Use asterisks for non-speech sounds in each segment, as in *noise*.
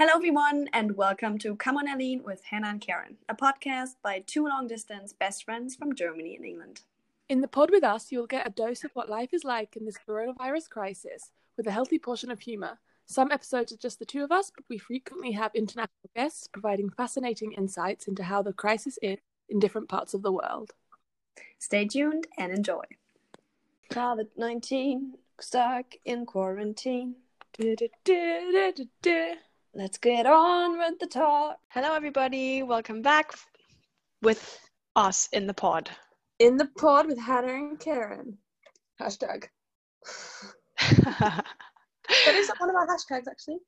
Hello, everyone, and welcome to Come on Aline with Hannah and Karen, a podcast by two long distance best friends from Germany and England. In the pod with us, you'll get a dose of what life is like in this coronavirus crisis with a healthy portion of humour. Some episodes are just the two of us, but we frequently have international guests providing fascinating insights into how the crisis is in different parts of the world. Stay tuned and enjoy. COVID 19, stuck in quarantine. Du-du-du-du-du-du. Let's get on with the talk. Hello, everybody. Welcome back with us in the pod. In the pod with Hannah and Karen. Hashtag. *laughs* That is one of our hashtags, actually.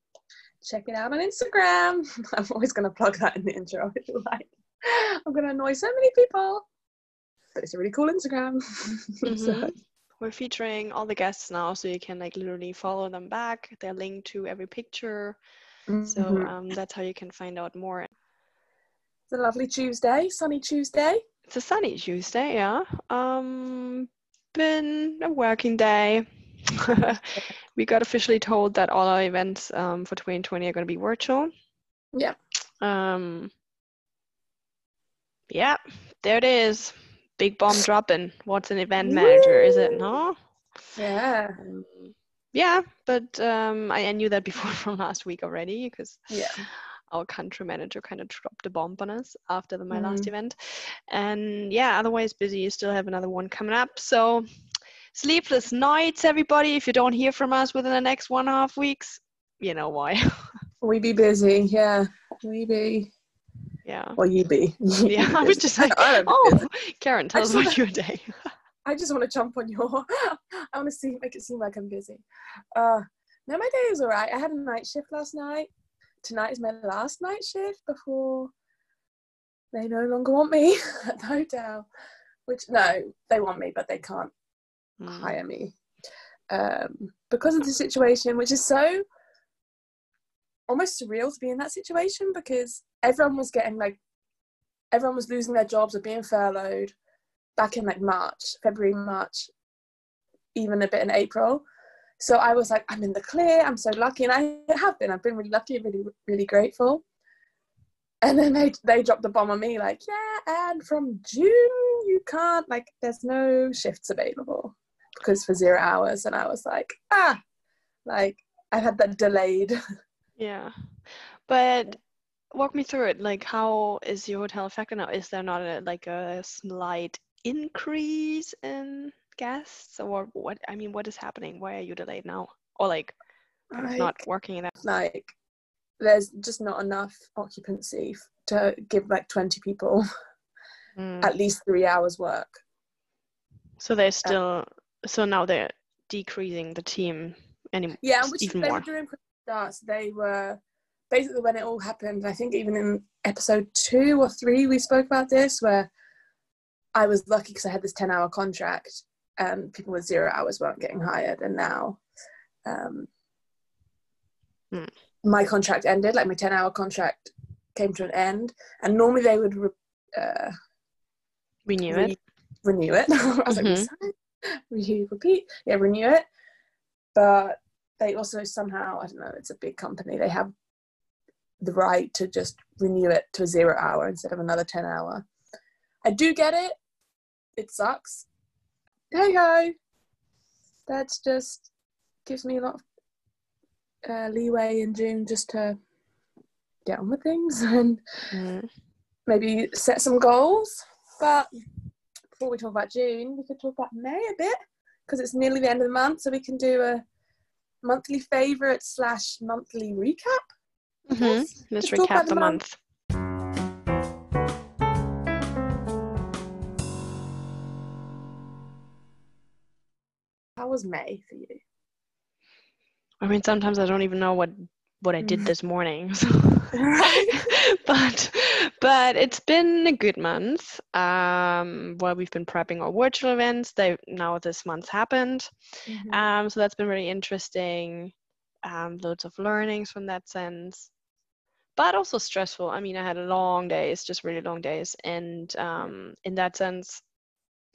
Check it out on Instagram. *laughs* I'm always going to plug that in the intro. Like I'm going to annoy so many people. But it's a really cool Instagram. *laughs* So, Mhm. We're featuring all the guests now, so you can like literally follow them back. They're linked to every picture, so mhm. um, that's how you can find out more. it's a lovely Tuesday, sunny Tuesday. It's a sunny Tuesday, yeah. Um, been a working day. *laughs* we got officially told that all our events um, for 2020 are going to be virtual. Yeah. Um. Yeah, there it is. Big bomb dropping. What's an event manager? Is it no? Yeah. Um, yeah, but um, I, I knew that before *laughs* from last week already because Yeah. our country manager kind of dropped a bomb on us after the, my last Mhm. event. And yeah, otherwise busy. You still have another one coming up. So sleepless nights, everybody. If you don't hear from us within the next one and a half weeks, you know why. *laughs* We be busy, yeah. We be. yeah. Well, you be. Yeah, I was *laughs* just like, I don't be oh. Karen, tell us about your day. I just want to jump on your. *laughs* I want to see make it seem like I'm busy. Uh, no, my day is alright. I had a night shift last night. Tonight is my last night shift before they no longer want me at the hotel. Which no, they want me, but they can't Mm. hire me um, because of the situation, which is so almost surreal to be in that situation because everyone was getting like everyone was losing their jobs or being furloughed back in like March, February, March, even a bit in April. So I was like, I'm in the clear. I'm so lucky, and I have been. I've been really lucky, really, really grateful. And then they they dropped the bomb on me, like, yeah, and from June you can't like, there's no shifts available because for zero hours. And I was like, ah, like I had that delayed. Yeah. But walk me through it. Like, how is your hotel affected now? Is there not a, like a slight increase in guests, or what? I mean, what is happening? Why are you delayed now? Or like, of not working in that? like there's just not enough occupancy to give like 20 people *laughs* Mm. at least three hours work So they're still. So now they're decreasing the team anymore yeah which even they more. were doing from the start so they were basically when it all happened i think even in episode two or three we spoke about this where i was lucky because i had this 10 hour contract and people with zero hours weren't getting hired and now um, Hmm. my contract ended like my 10 hour contract came to an end and normally they would re- uh, Renew re- it. renew it. *laughs* I was like, Mhm. "Sorry." Re- repeat, yeah, renew it. But they also somehow, I don't know, it's a big company. They have the right to just renew it to a zero hour instead of another 10 hour. I do get it. It sucks. Hey ho. That's just gives me a lot of uh, leeway in June just to get on with things *laughs* and Mm. maybe set some goals. But before we talk about June, we could talk about May a bit because it's nearly the end of the month, so we can do a monthly favorite slash monthly recap. I Mhm. Let's recap the the month. month. How was May for you? I mean, sometimes I don't even know what what I did Mm. this morning. *laughs* So. *laughs* but but it's been a good month. Um, while we've been prepping our virtual events, they now this month happened. Mm-hmm. Um, so that's been really interesting. Um, loads of learnings from that sense, but also stressful. I mean, I had long days, just really long days, and um, in that sense,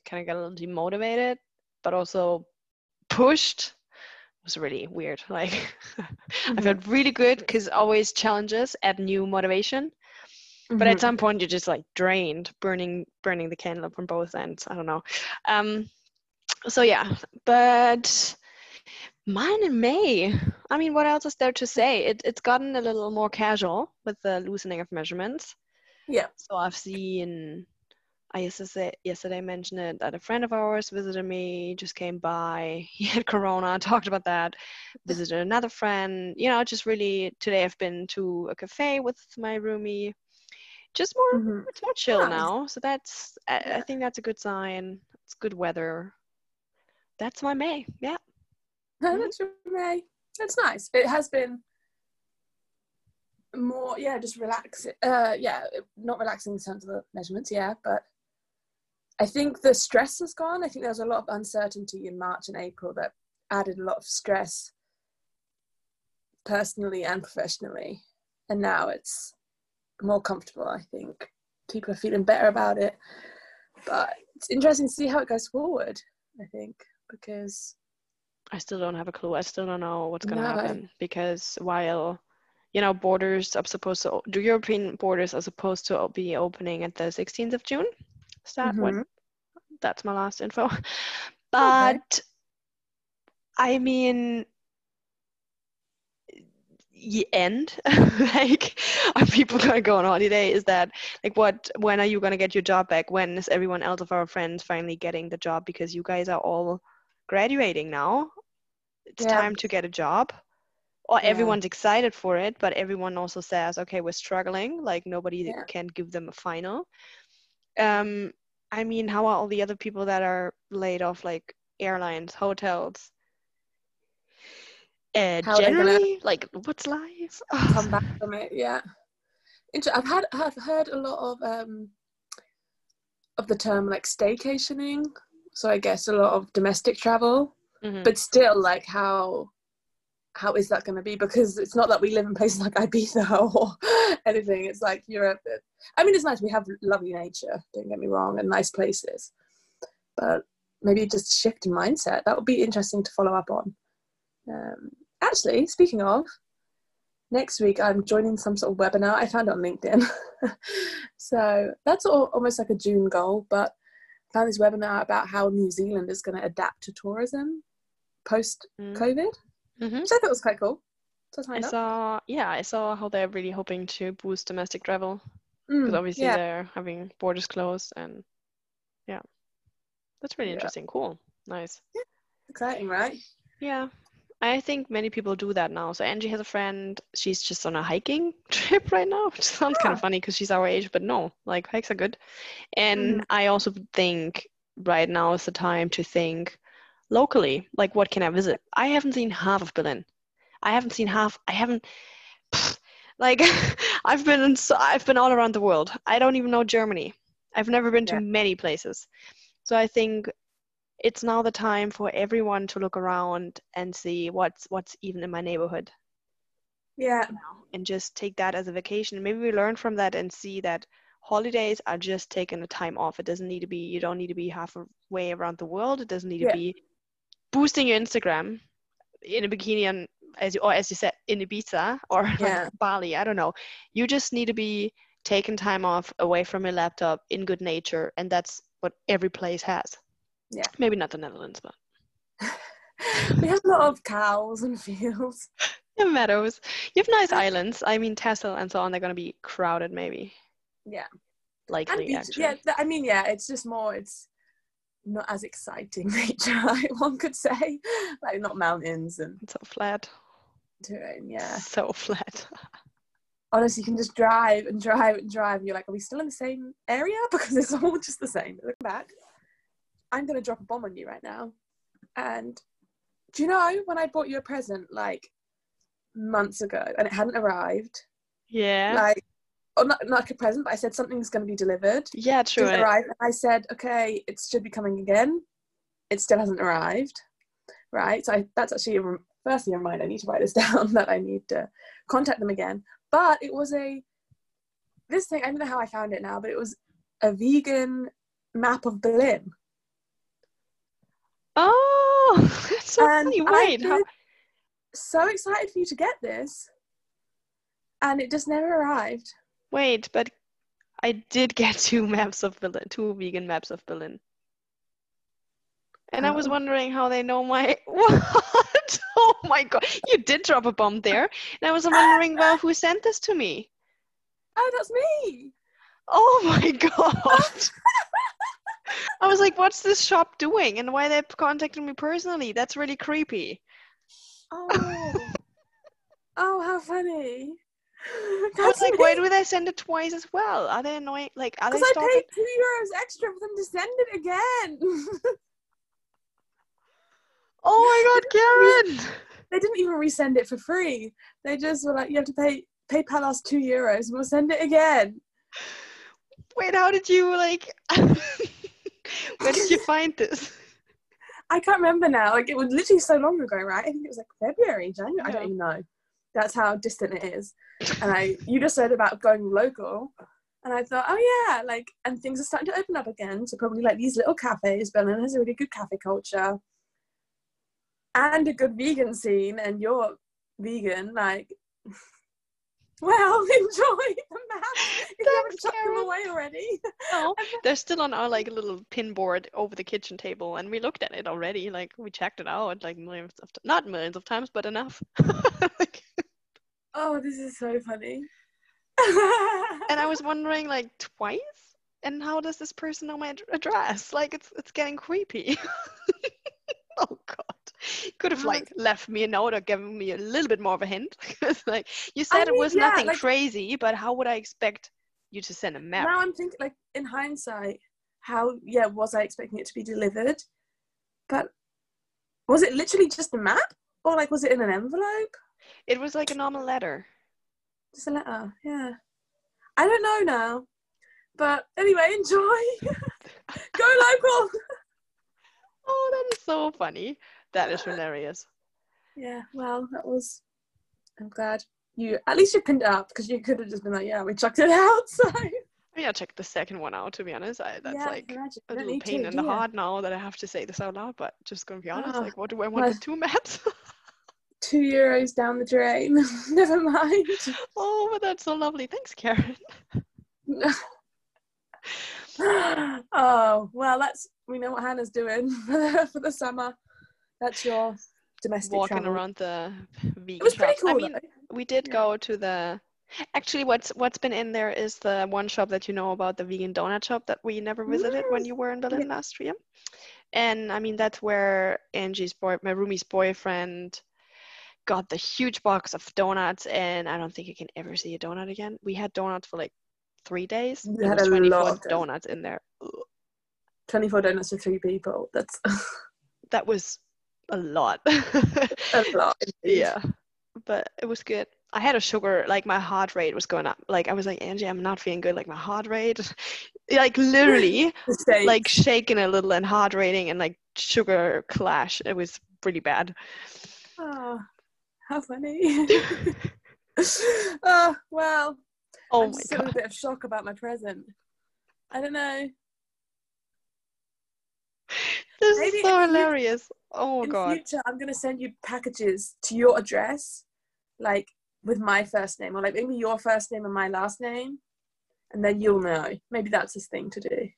kind of got a little demotivated, but also pushed was really weird. *laughs* Like I Mhm. felt really good because always challenges add new motivation. But at Mhm. some point you're just like drained, burning burning the candle from both ends. I don't know. Um so yeah, but mine in May. I mean, what else is there to say? It, it's gotten a little more casual with the loosening of measurements. Yeah. So I've seen, I yesterday, yesterday mentioned it that a friend of ours visited me, just came by. *laughs* He had corona, *laughs* talked about that. Visited another friend. You know, just really, today I've been to a cafe with my roomie. Just more, Mhm. it's more chill Nice. now. So that's, I, I think that's a good sign. It's good weather. That's my May. Yeah. Mhm. that's May. That's nice. It has been more, yeah, just relaxing. Uh, yeah, not relaxing in terms of the measurements, yeah, but I think the stress has gone. I think there was a lot of uncertainty in March and April that added a lot of stress personally and professionally. And now it's more comfortable, I think. People are feeling better about it. But it's interesting to see how it goes forward, I think, because I still don't have a clue. I still don't know what's going to No. happen because while you know borders are supposed to do European borders are supposed to be opening at the 16th of June. That what? Mhm. That's my last info. *laughs* But I mean, the end *laughs* like are people *laughs* gonna go on holiday is that like what when are you gonna get your job back when is everyone else of our friends finally getting the job because you guys are all graduating now it's Yeah. time to get a job or Yeah. everyone's excited for it but everyone also says okay we're struggling like nobody Yeah. can give them a final um i mean how are all the other people that are laid off like airlines hotels uh, How gonna- generally like what's life come back from it. Yeah, Inter- I've had I've heard a lot of um of the term like staycationing. So I guess a lot of domestic travel, Mhm. but still, like how how is that going to be? Because it's not that we live in places like Ibiza *laughs* or anything. It's like Europe. I mean, it's nice. We have lovely nature. Don't get me wrong, and nice places. But maybe just shift in mindset. That would be interesting to follow up on. Um, actually, speaking of, next week I'm joining some sort of webinar. I found it on LinkedIn. *laughs* so that's all, almost like a June goal, but I found this webinar about how New Zealand is going to adapt to tourism post Mm. Mhm. which I thought it was quite cool. So I up. saw, yeah, I saw how they're really hoping to boost domestic travel because Mm, obviously yeah. they're having borders closed and yeah, that's really Yeah. interesting. Cool, nice. yeah. Exciting, right? Yeah, I think many people do that now. So Angie has a friend. She's just on a hiking *laughs* trip right now, which sounds kind Ah. of funny because she's our age, but no, like hikes are good. And Mhm. I also think right now is the time to think locally, like what can I visit? I haven't seen half of Berlin. I haven't seen half. I haven't. *laughs* Like *laughs* I've been in, so I've been all around the world. I don't even know Germany. I've never been to Yeah. many places. So I think it's now the time for everyone to look around and see what's what's even in my neighborhood Yeah. and just take that as a vacation. Maybe we learn from that and see that holidays are just taking a time off. It doesn't need to be you don't need to be halfway around the world. It doesn't need Yeah. to be boosting your Instagram in a bikini and as you or as you said in Ibiza or *laughs* like Bali. I don't know. You just need to be taking time off away from your laptop in good nature and that's what every place has. Yeah. Maybe not the Netherlands, but *laughs* we have a lot of cows and fields. *laughs* the meadows. You have nice islands. I mean Texel and so on, they're gonna be crowded maybe. Yeah. And Likely beach, actually. yeah, I mean, yeah, it's just more, it's not as exciting *laughs* nature, like one could say. Like, not mountains and It's so flat. terrain, yeah. So flat. Honestly, you can just drive and drive and drive, and you're like, are we still in the same area? *laughs* Because it's all just the same. Look back. I'm going to drop a bomb on you right now. And do you know when I bought you a present like months ago and it hadn't arrived? Yeah. Like, or not, not like a present, but I said something's going to be delivered. yeah, true. didn't arrive. And I said, okay, it should be coming again. It still hasn't arrived, right? So I, that's actually a, firstly a reminder. I need to write this *laughs* down that I need to contact them again. But it was a this thing. I don't know how I found it now, but it was a vegan map of Berlin. Oh, *laughs* that's so And funny. Wait, how, so excited for you to get this, and it just never arrived. Wait, but I did get *laughs* two maps of Berlin, two vegan maps of Berlin. And I was Oh. wondering how they know my *laughs* what? Oh my god, you did drop a bomb there. And I was *laughs* wondering, well, who sent this to me? Oh, that's me. Oh my god. I was like, what's this shop doing? And why they contacted me personally? That's really creepy. Oh. oh, how funny. *laughs* I was That's like, why do they send it twice as well? Are they annoying? Like, are they Because I paid two euros extra for them to send it again. *laughs* Oh my god, Karen! they didn't even resend it for free. They just were like, you have to pay PayPal us two euros and we'll send it again. Wait, how did you like? *laughs* Where did you find this? I can't remember now. Like it was literally so long ago, right? I think it was like February, January. I don't even know. That's how distant it is. And I, you just said about going local, and I thought, oh yeah, like, and things are starting to open up again. So probably like these little cafes. Berlin has a really good cafe culture, and a good vegan scene. And you're vegan, like. *laughs* Well, *laughs* enjoy the map. You haven't chucked them away already. Oh, *laughs* no, they're still on our like little pin board over the kitchen table, and we looked at it already. Like we checked it out like millions of t- not millions of times, but enough. Like, Oh, this is so funny. and I was wondering like twice. And how does this person know my address? Like it's it's getting creepy. *laughs* oh God. Could have like um, left me a note or given me a little bit more of a hint. *laughs* like you said, it mean, was yeah, nothing like- crazy, but how would I expect you to send a map? now I'm thinking, like in hindsight, how yeah was I expecting it to be delivered? But was it literally just a map, or like was it in an envelope? It was like a normal letter. Just a letter, yeah. I don't know now, but anyway, enjoy. *laughs* Go local. *laughs* Oh, that is so funny. That is hilarious. Yeah, well, that was. I'm glad you at least you pinned it up because you could have just been like, yeah, we chucked it *laughs* out. So I mean, I checked the second one out. To be honest, I, that's yeah, like a little pain to, in the heart now that I have to say this out loud. But just gonna be honest, Ah, like, what do I want well- with two maps? Two euros down the drain. *laughs* Never mind. oh, but that's so lovely. Thanks, Karen. *laughs* oh well, that's we know what Hannah's doing *laughs* for the, for the summer. That's your domestic Walking travel. around the vegan It was pretty cool. I mean, though. we did Yeah. go to the. Actually, what's what's been in there is the one shop that you know about, the vegan donut shop that we never visited when you were in Berlin last year. And I mean, that's where Angie's boy, my roomie's boyfriend, got the huge box of donuts, and I don't think I can ever see a donut again. We had donuts for like three days. You There had a 24 lot of donuts in there. Twenty-four donuts for three people. That's *laughs* That was a lot. *laughs* a lot. indeed. yeah, but it was good. I had a sugar, like my heart rate was going up. Like I was like, Angie, I'm not feeling good. Like my heart rate, *laughs* like literally, like shaking a little and heart rating and like sugar clash. It was pretty bad. Oh, how funny. oh *laughs* well. Oh I'm my still in a bit of shock about my present. I don't know. *laughs* this Maybe is so in the fut- hilarious. Oh in god, future, I'm gonna send you packages to your address, like with my first name, or like maybe your first name and my last name, and then you'll know. Maybe that's his thing to do.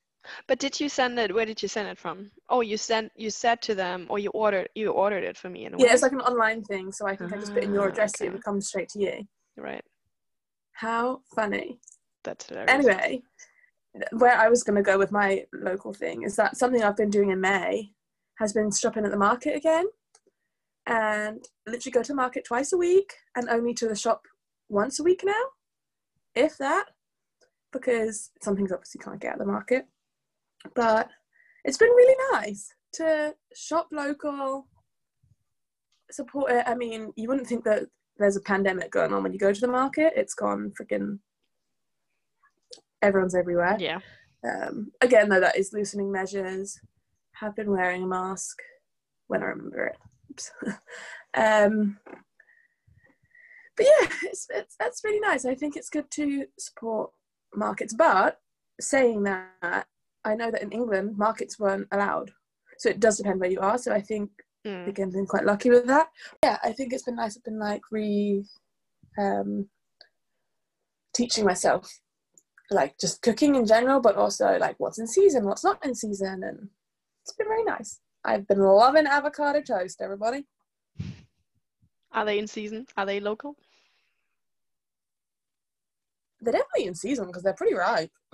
But did you send it? Where did you send it from? Oh, you sent you said to them, or you ordered you ordered it for me in a Yeah, it's like an online thing, so I think I just put in your Ah, address so it okay. would come straight to you. right. How funny. That's hilarious. Anyway, where I was gonna go with my local thing is that something I've been doing in May has been shopping at the market again, and literally go to the market twice a week and only to the shop once a week now, if that, because some things obviously can't get at the market. But it's been really nice to shop local, support it. I mean, you wouldn't think that there's a pandemic going on when you go to the market. It's gone freaking. Everyone's everywhere. Yeah. Um, again, though, that is loosening measures. Have been wearing a mask when I remember it. *laughs* Um, but yeah, it's, it's that's really nice. I think it's good to support markets. But saying that, I know that in England markets weren't allowed, so it does depend where you are. So I think Mm. again been quite lucky with that yeah i think it's been nice i've been like re um teaching myself like just cooking in general but also like what's in season what's not in season and it's been very nice i've been loving avocado toast everybody Are they in season? Are they local? they're definitely in season because they're pretty ripe *laughs*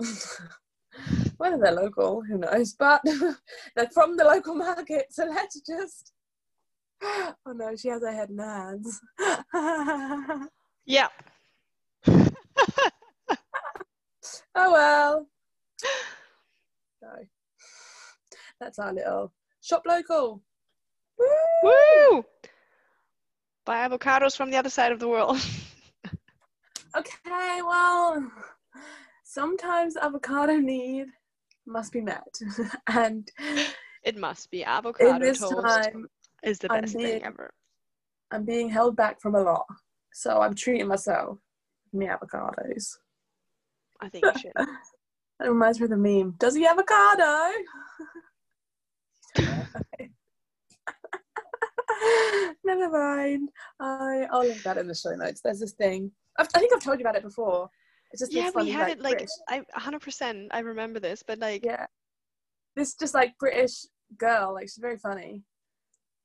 whether they're local who knows but *laughs* they're from the local market so let's just *gasps* oh no she has her head in her hands Yeah. *laughs* Oh well. So that's our little shop local. Woo! Woo! Buy avocados from the other side of the world. *laughs* Okay, well, sometimes avocado need must be met, *laughs* and it must be in avocado this toast time is the best being- thing ever. I'm being held back from a lot, so I'm treating myself me avocados. I think you should. *laughs* That reminds me of the meme. Does he avocado? *laughs* Never mind. I I'll link that in the show notes. There's this thing. I've, I think I've told you about it before. Just yeah, we had it like British, I 100%. I remember this, but like yeah, this just like British girl. Like she's very funny,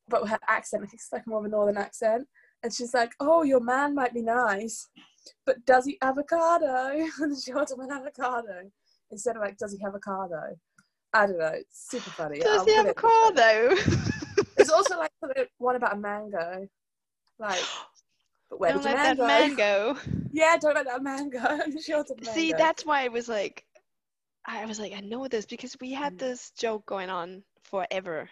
but her accent, I think it's like more of a northern accent. And she's like, "Oh, your man might be nice, but does he avocado?" *laughs* and she him an avocado instead of like, "Does he have avocado?" I don't know. It's super funny. does I'll the put it in the show notes. avocado? *laughs* It's also like the one about a mango. Like, but where Don't did let your that man man go? go. *laughs* Yeah, don't let that man go. And *laughs* she wanted a See, that's why I was like, I was like, I know this because we had Mm. this joke going on forever.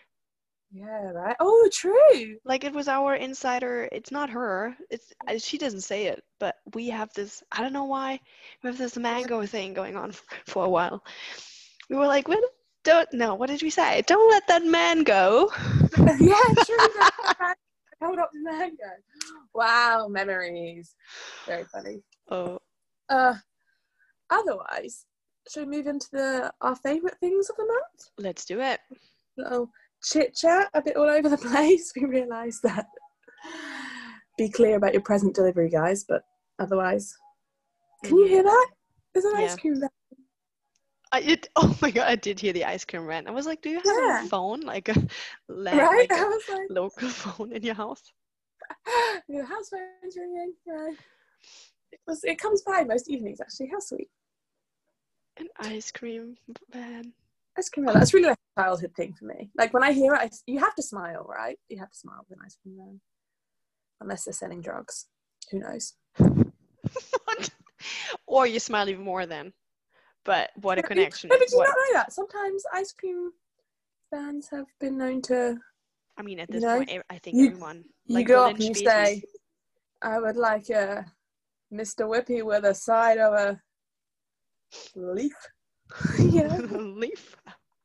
Yeah, right. Oh, true. Like it was our insider. It's not her. It's she doesn't say it, but we have this. I don't know why we have this mango thing going on for, *laughs* for a while. We were like, well, don't no. What did we say? Don't let that man go. yeah, true. Hold up the mango. Wow, memories. Very funny. Oh, Uh, otherwise, should we move into the our favourite things of the month? let's do it. little chit chat a bit all over the *laughs* place. We realised that. Be clear about your present delivery, guys. But otherwise, can you hear that? There's an ice cream there. I it, *laughs* oh my god, I did hear the ice cream rant. I was like, do you have Yeah. a phone, like a *laughs* la- Right? like a like, local *laughs* phone in your house? *gasps* your house phone's ringing. Right. It was. It comes by most evenings, actually. How sweet. An ice cream van. Ice cream man. That's really like a childhood thing for me. Like when I hear it, I, you have to smile, right? You have to smile with an ice cream van, unless they're selling drugs. Who knows? Or you smile even more then. But what a connection. No, but do you What- not know that sometimes ice cream fans have been known to I mean, at this know, point, I think you- everyone. you like go up and you say. I would like a Mr. Whippy with a side of a leaf. *laughs* yeah, *laughs* Leaf.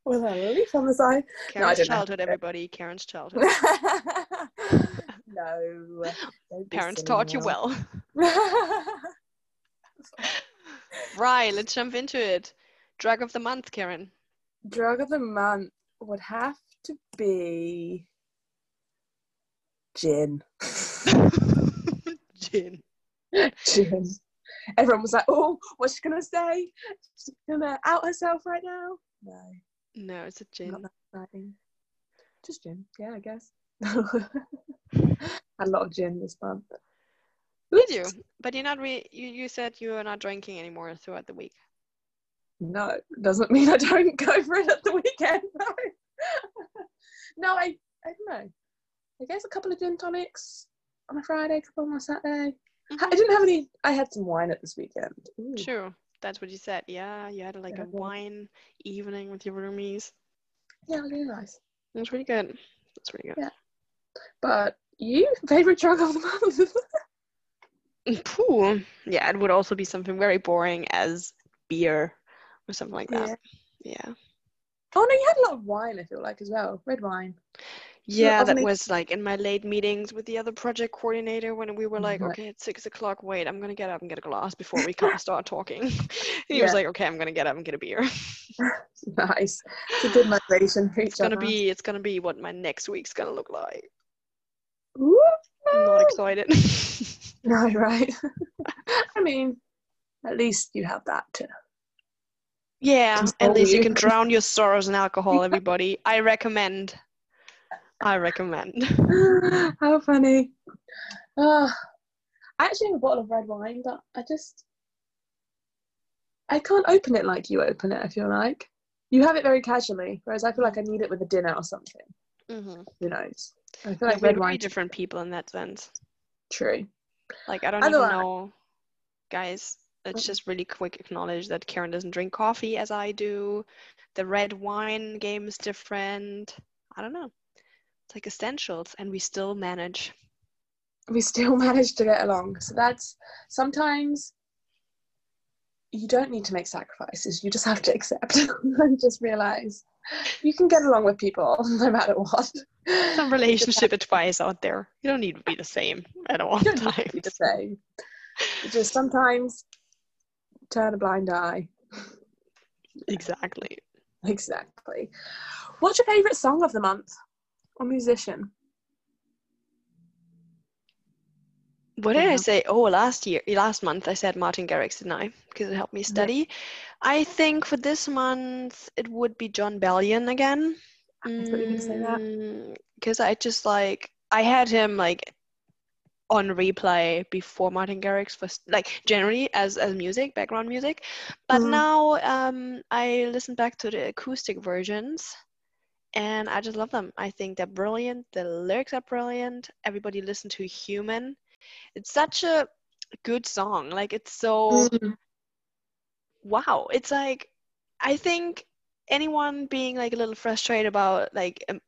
with a leaf on the side. Karen's know. childhood, everybody. Karen's childhood. *laughs* no. Parents taught you well. Right, let's jump into it. Drug of the month, Karen. Drug of the month would have to be gin. *laughs* Gin. gin. Everyone was like, "Oh, what's she gonna say? She's gonna out herself right now?" No, No, it's a gin. not that exciting. Just gin, yeah, I guess. *laughs* Had a lot of gin this month. Did you? But you're not re- you, you said you are not drinking anymore throughout the week. No, doesn't mean I don't go for it at the weekend. No, *laughs* no, I, I don't know. I guess a couple of gin tonics on a Friday, a couple on a Saturday. I mm-hmm. didn't have any. I had some wine at this weekend. Ooh. True. That's what you said. Yeah, you had like Yeah, a well- wine evening with your roomies. Yeah, it was really nice. It was really good. That's really good. Yeah. But you favorite drug of the month? *laughs* Pooh. Yeah, it would also be something very boring as beer or something like that. Yeah. Oh no, you had a lot of wine. I feel like as well, red wine. Yeah, that was like in my late meetings with the other project coordinator when we were like, Right. okay, it's six o'clock. Wait, I'm gonna get up and get a glass before we can *laughs* start talking. *laughs* he Yeah. was like, okay, I'm gonna get up and get a beer. *laughs* Nice. It's a good motivation It's gonna be, it's gonna be what my next week's gonna look like. Ooh, I'm not excited. No, *laughs* right. *laughs* I mean, at least you have that to. yeah, at least you you. can drown your sorrows in alcohol. *laughs* Everybody, I recommend. I recommend. How funny. Oh, I actually have a bottle of red wine, but I just. I can't open it like you open it, I feel like. You have it very casually, whereas I feel like I need it with a dinner or something. Mm-hmm. Who knows? I feel like red wine. different people in that sense. True. Like I don't Otherwise- even know, guys. Let's Mm. just really quick acknowledge that Karen doesn't drink coffee as I do. The red wine game is different. I don't know. It's like essentials, and we still manage. we still *laughs* manage to get along. So that's sometimes you don't need to make sacrifices. You just have to accept *laughs* and just realize you can get along with people *laughs* no matter what. Some relationship advice out there. You don't need to be the same at all You don't need to be times. the same. Just sometimes turn a blind eye. Exactly. Exactly. What's your favourite song of the month or musician? What did I say? Oh, last year, last month, I said Martin Garrix, didn't I? Because it helped me study. I think for this month, it would be Jon Bellion again. I thought you were gonna say that. Because I just like, I had him like on replay before Martin Garrix was like generally as as music, background music. But Mhm. now um, I listen back to the acoustic versions and I just love them. I think they're brilliant. The lyrics are brilliant. Everybody listen to Human. It's such a good song. Like it's so Mm, wow. It's like I think anyone being like a little frustrated about like em-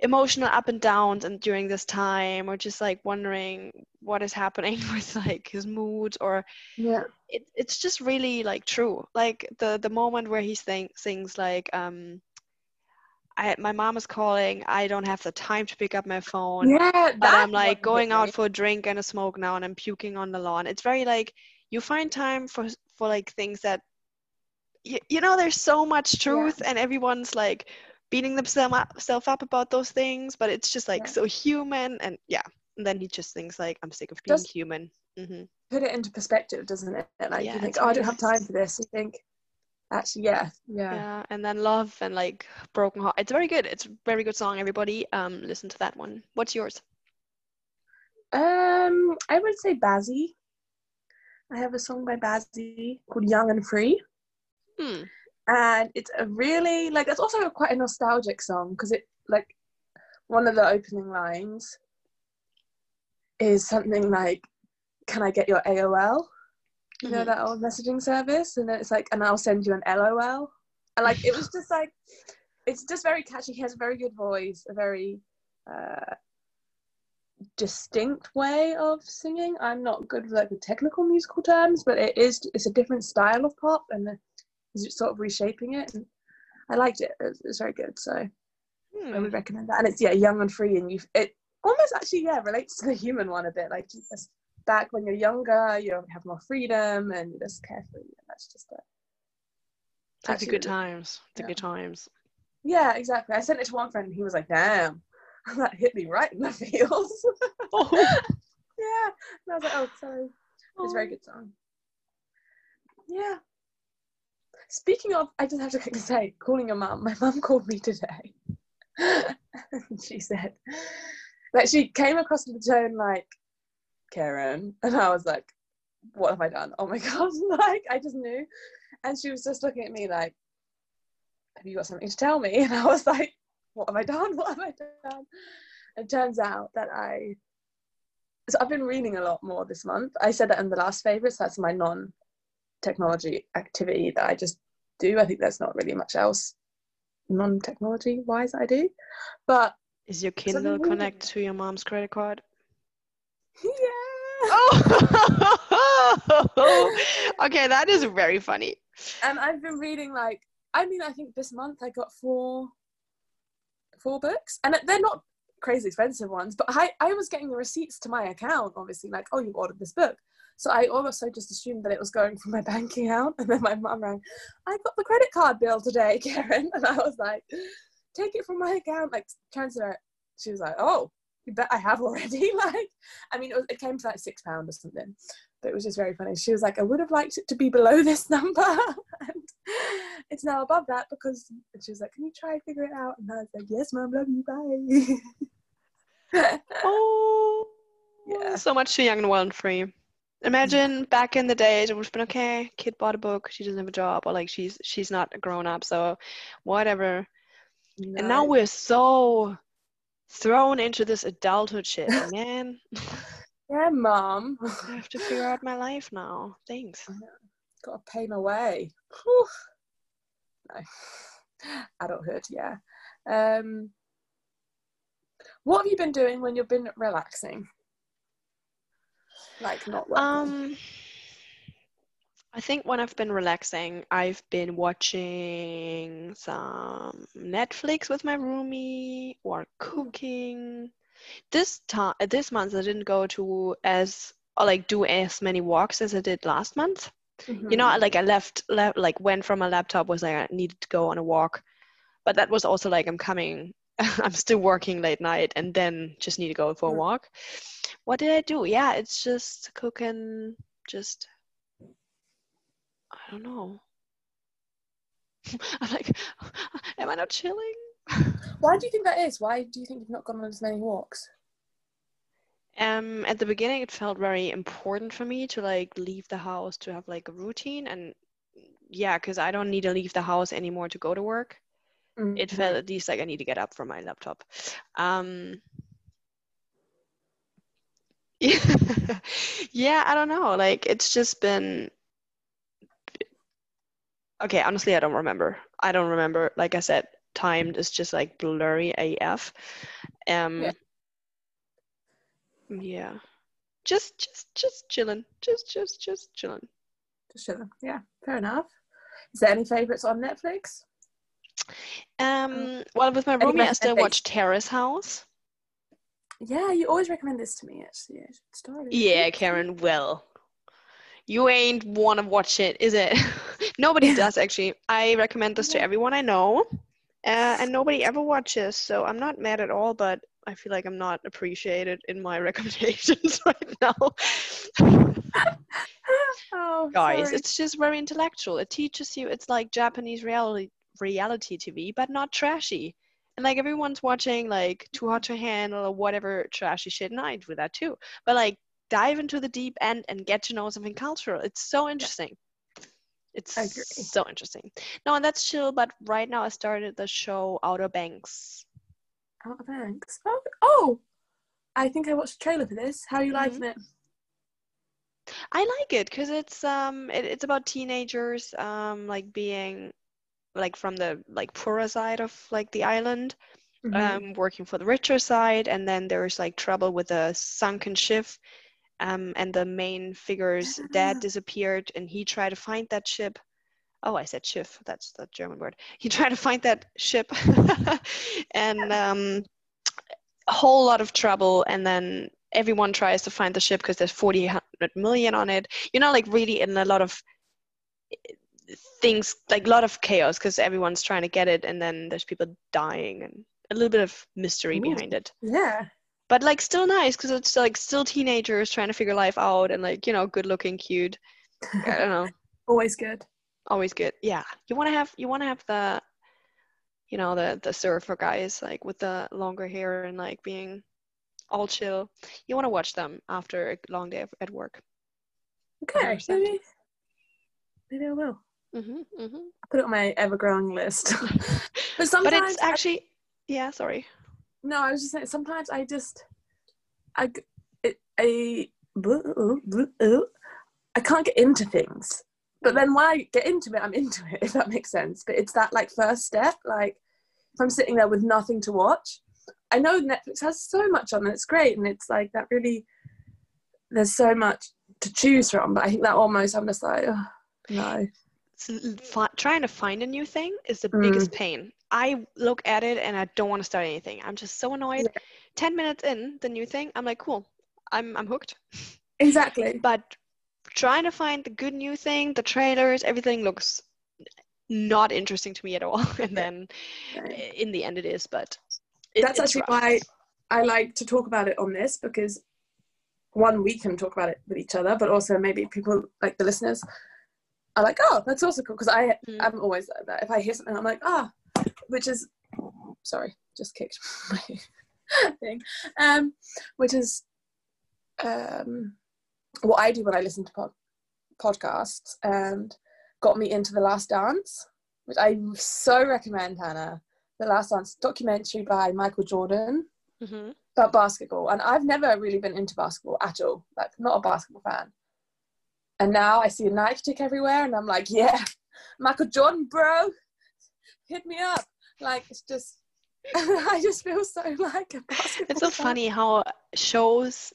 emotional up and downs and during this time or just like wondering what is happening *laughs* with like his mood or yeah. it, it's just really like true like the the moment where he sing, sings like um I, my mom is calling. I don't have the time to pick up my phone. Yeah, but i'm like going out for a drink and a smoke now and i'm puking on the lawn. It's very like you find time for for like things that you, you know there's so much truth and everyone's like beating themselves up, self up about those things but it's just like Yeah. so human and yeah. And then he just thinks like i'm sick of being human. Hmm put it into perspective, doesn't it? Like Yeah, you think, oh, I don't have time for this. You think, actually, yeah, yeah. yeah and then love and like broken heart it's very good it's a very good song everybody um listen to that one what's yours Um, I would say Bazzi. I have a song by Bazzi called "Young and Free," hmm and it's a really like it's also quite a nostalgic song because it like one of the opening lines is something like, "Can I get your AOL?" You know Mhm. that old messaging service, and then it's like, "And I'll send you an LOL." And like it was just like, it's just very catchy. He has a very good voice, a very uh, distinct way of singing. I'm not good with like the technical musical terms, but it is it's a different style of pop, and he's sort of reshaping it. And I liked it. It's, it's very good. So I Hmm. would recommend that. And it's yeah, young and free, and you it almost actually yeah relates to the human one a bit. Like just back when you're younger, you have more freedom and you're just carefree. And that's just it. Like the good times the yeah. good times Yeah, exactly. I sent it to one friend, and he was like, "Damn." *laughs* That hit me right in the feels. oh, *laughs* yeah. And I was like, oh, sorry. It's a very oh. good song. Yeah. Speaking of, I just have to quickly say, calling your mum. My mum *laughs* called me today. she said, like, she came across the tone like, Karen. *laughs* And I was like, what have I done? Oh my *laughs* God. like, I just knew. And she was just looking at me like, have you got something to tell me? *laughs* And I was like, what have I done? What have I done? It turns out that I so I've been reading a lot more this month. I said that in the last favorites. That's my non-technology activity that I just do. I think there's not really much else non-technology wise I do. But is your kindle connected to your mom's credit card yeah. oh *laughs* okay that is very funny And I've been reading like I mean I think this month I got four four books, and they're not crazy expensive ones, but I, I was getting the receipts to my account, obviously, like, oh, you ordered this book. So I also just assumed that it was going from my *laughs* bank account. And then my mum rang, I got the credit card bill today, *laughs* Karen. And I was like, take it from my account, like transfer it. She was like, oh, you bet I have already. *laughs* like, I mean, it, was, it came to like six pounds or something. But it was just very funny. She was like, I would have liked it to be below *laughs* this number. and it's now above that because she was like, Can you try and figure it out? And I was like, Yes, mom, love you, bye. *laughs* Oh, Yeah. so much too young and wild and free. Imagine mm. back in the days, it would have been okay. Kid bought a book. She doesn't have a job, or like she's she's not a grown up, so whatever. And now we're so thrown into this adulthood shit, man. *laughs* Yeah, mom. I have to figure out my life now. Thanks. Gotta pay my way. Whew. No. *laughs* Adulthood, yeah. Um what have you been doing when you've been relaxing? Like not working. Um, I think when I've been relaxing, I've been watching some Netflix with my roomie or cooking. This time, this month, I didn't go to as or like do as many walks as I did last month. You know, Mhm. like I left, left, like went from my laptop was like I needed to go on a walk, but that was also like I'm coming, *laughs* I'm still working late night and then just need to go for a Mm. walk. What did I do? Yeah, it's just cooking, just I don't know. *laughs* I'm like, *laughs* am I not chilling? *laughs* Why do you think that is? Why do you think you've not gone on as many walks? Um, at the beginning, it felt very important for me to like leave the house to have like a routine, and yeah, because I don't need to leave the house anymore to go to work. It Mhm. felt at least like I need to get up from my laptop. Um, yeah, yeah, I don't know. Like it's just been okay. Honestly, I don't remember. I don't remember. Like I said, timed is just like blurry AF. Um, Yeah. yeah. Just, just, just chilling. Just, just, just chilling. Just chilling. Yeah, fair enough. Is there any favourites on Netflix? Um, well, with my Any roomie, I still watch Terrace House. Yeah, you always recommend this to me actually. I should start it. Yeah, Karen. Well, you ain't want to watch it, is it? *laughs* nobody *laughs* does actually. I recommend this to everyone I know, uh, and nobody ever watches. So I'm not mad at all, but I feel like I'm not appreciated in my *laughs* recommendations *laughs* right now. oh, Guys, sorry. it's just very intellectual. It teaches you. It's like Japanese reality reality TV, but not trashy. And like everyone's watching like Too Hot to Handle or whatever trashy shit, and I do that too. But like dive into the deep end and get to know something cultural. It's so interesting. It's so interesting. No, and that's chill. But right now, I started the show Outer Banks. Outer Banks. Oh, oh, I think I watched a trailer for this. How are you Mhm. liking it? I like it because it's um it, it's about teenagers um like being like from the like poorer side of like the island Mhm. um working for the richer side and then there's like trouble with a sunken ship um and the main figure's dad Ah. disappeared and he tried to find that ship. Oh i said schiff. That's the german word. He *laughs* tried to find that ship *laughs* and um a whole lot of trouble. And then everyone tries to find the ship because there's 40 100 million on it. You know like really in a lot of eh, things like a lot of chaos because everyone's trying to get it and then there's people dying and a little bit of mystery Ooh. behind it. Yeah. But like still nice because it's like still teenagers trying to figure life out and like you know good looking cute. I don't know. *laughs* Always good. always good. Yeah. You want to have you want to have the you know the the surfer guys like with the longer hair and like being all chill. You want to watch them after a long day at work. Okay, maybe, maybe I will. hmm hmm Put it on my ever-growing list. *laughs* *laughs* but sometimes but it's I- actually yeah sorry no, I was just saying. Sometimes I just, I, it, I, I can't get into things. But then when I get into it, I'm into it. *laughs* If that makes sense. But it's that like first step. Like if I'm sitting there with nothing to watch, I know Netflix has so much on and it's great, and it's like that really. There's so much to choose from, but I think that almost I'm just like, oh, no. s- l- fi- trying to find a new thing is the Mm. biggest pain I look at it and I don't want to start anything. I'm just so annoyed. Yeah. Ten minutes in the new thing, I'm like, cool, I'm I'm hooked. Exactly. *laughs* But trying to find the good new thing, the trailers, everything looks not interesting to me at all. *laughs* And then in the end, it is. But it, That's actually rough. why I like to talk about it on this because one, we can talk about it with each other, but also maybe people like the listeners are like, oh, that's also cool. Because I, Mm. I'm always like that. If I hear something, I'm like, ah, which is, sorry, just kicked *laughs* my thing, um, which is um, what I do when I listen to pod- podcasts and got me into The Last Dance, which I so recommend, Hannah. The Last Dance documentary by Michael Jordan Mhm. about basketball. And I've never really been into basketball at all. Like, not a basketball fan. And now I see a Nike tick everywhere, and I'm like, yeah, Michael Jordan, bro, hit me up. Like, it's just, *laughs* I just feel so like a basketball. It's so fan. funny how shows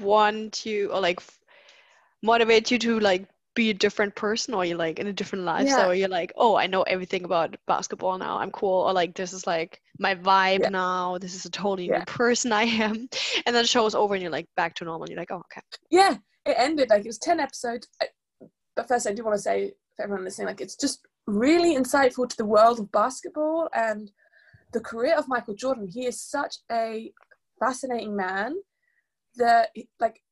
want to or like f- motivate you to like be a different person or you're like in a different lifestyle Yeah. or you're like oh i know everything about basketball now i'm cool or like this is like my vibe Yeah. now this is a totally Yeah. new person i am *laughs* and then the show show's over and you're like back to normal and you're like oh okay yeah, it ended like it was 10 episodes. I, but first, I do want to say for everyone listening, like, it's just really insightful to the world of basketball and the career of Michael Jordan. He is such a fascinating man that, like,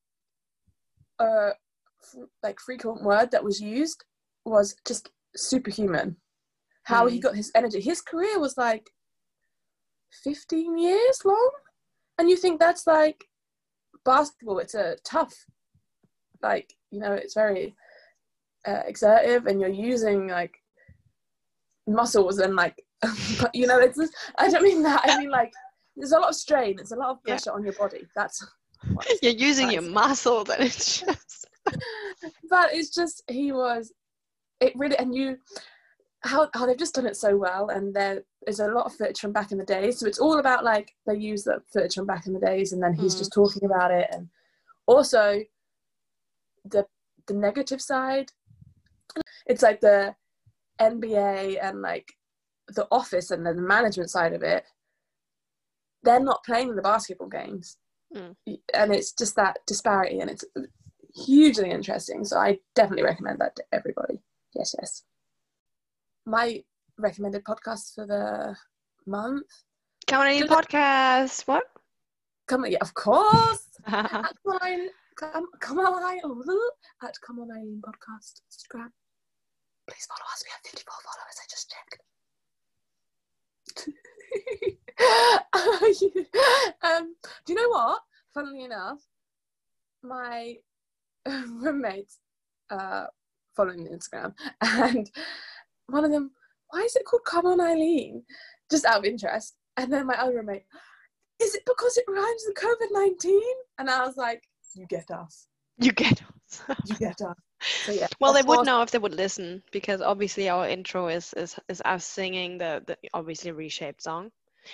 a f- like frequent word that was used was just superhuman. How he Mm. got his energy. His career was like 15 years long. And you think that's like basketball, it's a tough, like, you know, it's very uh, exertive and you're using like muscles and like, *laughs* you know, it's just, I don't mean that. I mean like, there's a lot of strain, it's a lot of Yeah. pressure on your body. That's *laughs* you're using your Nice. muscles and it's just *laughs* but it's just he was it really and you how how they've just done it so well and there is a lot of footage from back in the days so it's all about like they use the footage from back in the days and then he's Mm. just talking about it and also the the negative side it's like the nba and like the office and then the management side of it they're not playing the basketball games. Mm. and it's just that disparity and it's hugely interesting. So i definitely recommend that to everybody. Yes yes. My recommended podcast for the month. Come on any Did I- podcast. What? Come on yeah of course. *laughs* Come on come, come on at come on Eileen podcast instagram please follow us. We have 54 followers. I just checked. *laughs* Um do you know what? Funnily enough my *laughs* roommates uh following the instagram and one of them why is it called come on eileen? Just out of interest. And then my other roommate is it because it rhymes with covid-19 and i was like you get us. You get us. you get us so yeah Well, they would know if they would listen because obviously our intro is is, is us singing the, the obviously reshaped song,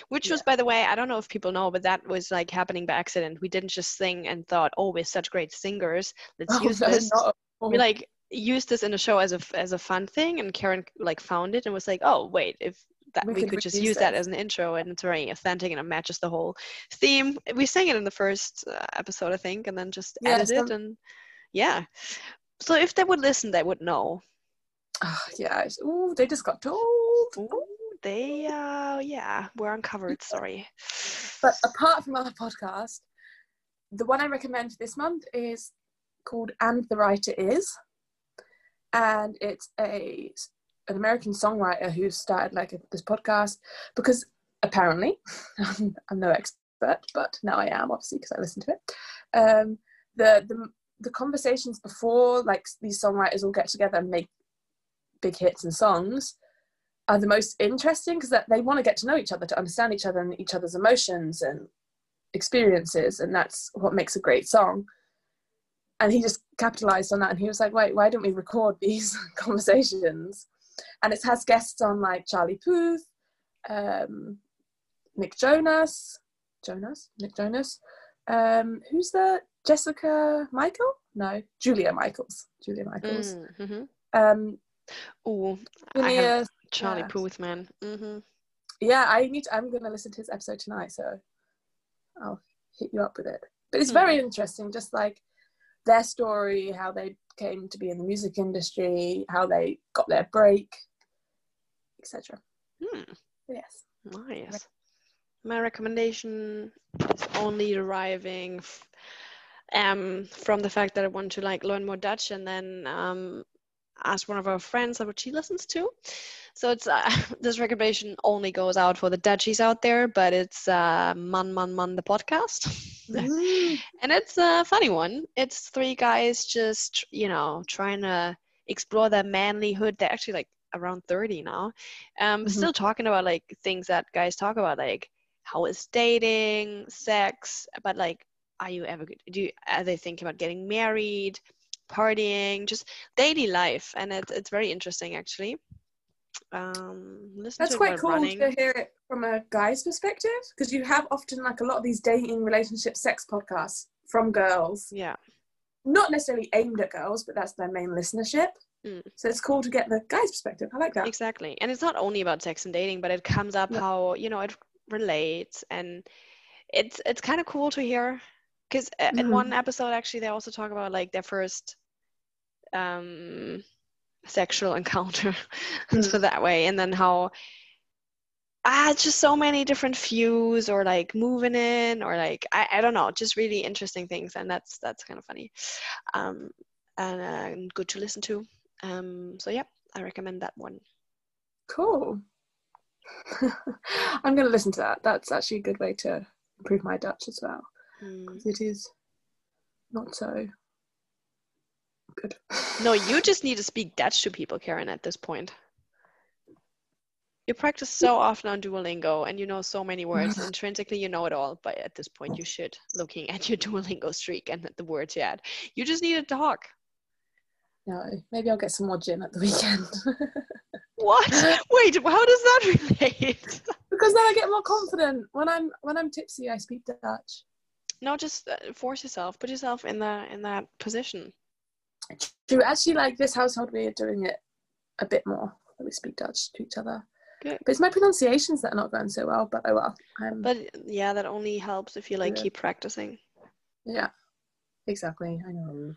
which was, by the way, I don't know if people know, but that was like happening by accident. We didn't just sing and thought, oh, we're such great singers. Let's *laughs* Oh, use this. not. We like used this in the show as a as a fun thing, and Karen like found it and was like, oh, wait, if that We we, could just use that this. as an intro and it's very authentic and it matches the whole theme. We sang it in the first uh, episode, I think, and then just Yeah, it some- and yeah. So if they would listen, they would know. Ah, yeah ooh, they just got told Ooh, they uh yeah, we're uncovered, *laughs* sorry. But apart from our podcast, the one I recommend this month is called "And the Writer Is," and it's a an American songwriter who started like this podcast because apparently *laughs* I'm no expert, but now I am obviously because I listen to it. Um, the the the conversations before like these songwriters all get together and make big hits and songs are the most interesting because they want to get to know each other to understand each other and each other's emotions and experiences and that's what makes a great song. And he just capitalized on that and he was like wait why don't we record these *laughs* conversations? And it has guests on like charlie puth um, nick jonas jonas? Nick jonas? Um, who's the jessica michael no julia michaels julia michaels Mm-hmm. um, I have Charlie yeah. Puth, man. hmm yeah, I need. To, I'm going to listen to his episode tonight, so I'll hit you up with it. But it's very interesting, just like their story, how they came to be in the music industry, how they got their break, etc. Hmm. Yes. Nice. My recommendation is only arriving f- um, from the fact that I want to like learn more Dutch and then um, ask one of our friends what she listens to. So it's uh, *laughs* this recommendation only goes out for the Dutchies out there, but it's uh, Man Man Man the podcast. Mm. *laughs* and it's a funny one. It's three guys just, you know, trying to explore their manlyhood. They're actually like around 30 now. Um, Mhm. Still talking about like things that guys talk about, like how is dating, sex, but like, are you ever, do you, are they thinking about getting married, partying, just daily life? And it's, it's very interesting actually. Um, listen That's quite cool running. to hear it from a guy's perspective because you have often like a lot of these dating, relationship, sex podcasts from girls, Yeah. not necessarily aimed at girls, but that's their main listenership. Mm. So it's cool to get the guy's perspective. I like that. Exactly. And it's not only about sex and dating, but it comes up Yeah. how, you know, it relates and it's it's kind of cool to hear because in Mhm. one episode actually they also talk about like their first um sexual *laughs* encounter Mm. put it that way and then how ah just so many different views or like moving in or like I, I don't know just really interesting things and that's that's kind of funny um and uh, good to listen to um so yeah I recommend that one Cool. *laughs* I'm going to listen to that. That's actually a good way to improve my Dutch as well. Mm. 'cause It is not so good. No, you *laughs* just need to speak Dutch to people, Karen, at this point. You practice so often on Duolingo and you know so many words. *laughs* Intrinsically, you know it all, but at this point, you should, looking at your *laughs* Duolingo streak and at the words you add. You just need to talk. No, maybe I'll get some more gin at the weekend. What? Wait, how does that relate? because then I get more confident. When I'm when I'm tipsy, I speak Dutch. No, just uh, force yourself. Put yourself in the in that position. True. Actually, like this household, we are doing it a bit more. that We speak Dutch to each other. Good. But it's my pronunciations that are not going so well. But oh well. Um, But yeah, that only helps if you like Yeah. keep practicing. yeah, exactly. I know.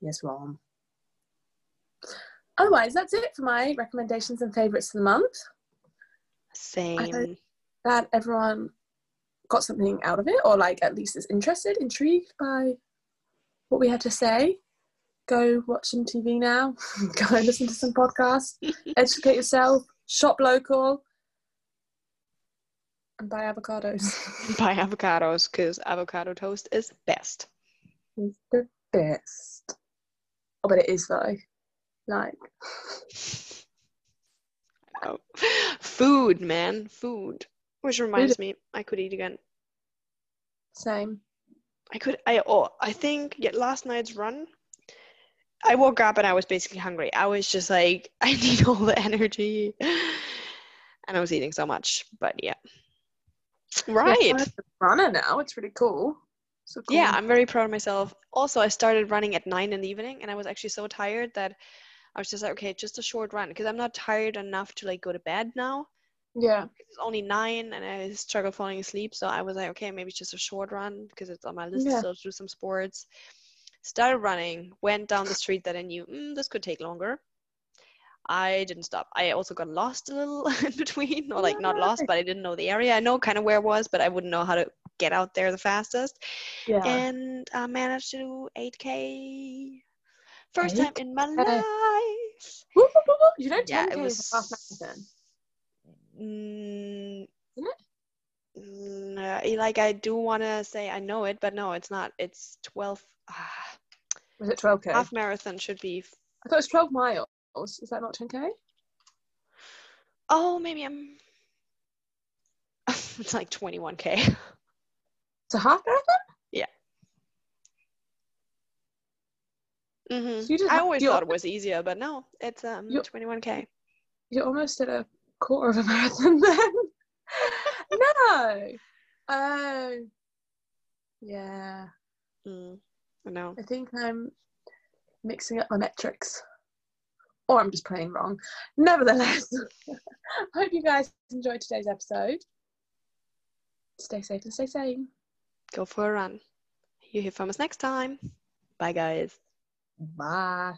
Yes, mom. Otherwise, that's it for my recommendations and favourites of the month. Same. That everyone got something out of it, or like at least is interested, intrigued by what we had to say. Go watch some TV now. *laughs* Go and listen to some podcasts. *laughs* educate yourself. Shop local. And buy avocados. *laughs* Buy avocados because avocado toast is best. it's the best. Oh, but it is though. Like, Oh. Food, man, food. Which reminds me, I could eat again. same. I could. I oh, I think yeah, last night's run. I woke up and I was basically hungry. I was just like, *laughs* I need all the energy, and I was eating so much. But yeah, right. Runner now. It's really cool. So cool. Yeah, I'm very proud of myself. Also, I started running at nine in the evening, and I was actually so tired that I was just like, okay, just a short run because I'm not tired enough to like go to bed now. Yeah. It's only nine, and I struggle falling asleep. So I was like, okay, maybe just a short run because it's on my list Yeah. to do some sports. Started running, went down the street that I knew mm, this could take longer. I didn't stop. I also got lost a little *laughs* in between, or like not lost, but I didn't know the area. I know kind of where it was, but I wouldn't know how to get out there the fastest Yeah. and I managed to do 8k. First time in my life. You know, 10K Yeah, it half was. marathon. Mm, mm, uh, like I do want to say I know it, but no, it's not. It's 12. ah, Was it 12K? half marathon should be. f- I thought it was 12 miles. Is that not 10K? Oh, maybe I'm. *laughs* it's like 21k. It's a half marathon? hmm So you did I always thought it was easier, but no, it's um 21k. You're almost at a quarter of a marathon *laughs* then. no. Oh. Yeah. Mm, I know. I think I'm mixing up my metrics. or I'm just playing wrong. Nevertheless, *laughs* hope you guys enjoyed today's episode. Stay safe and stay sane. Go for a run. You hear from us next time. Bye, guys. Bye.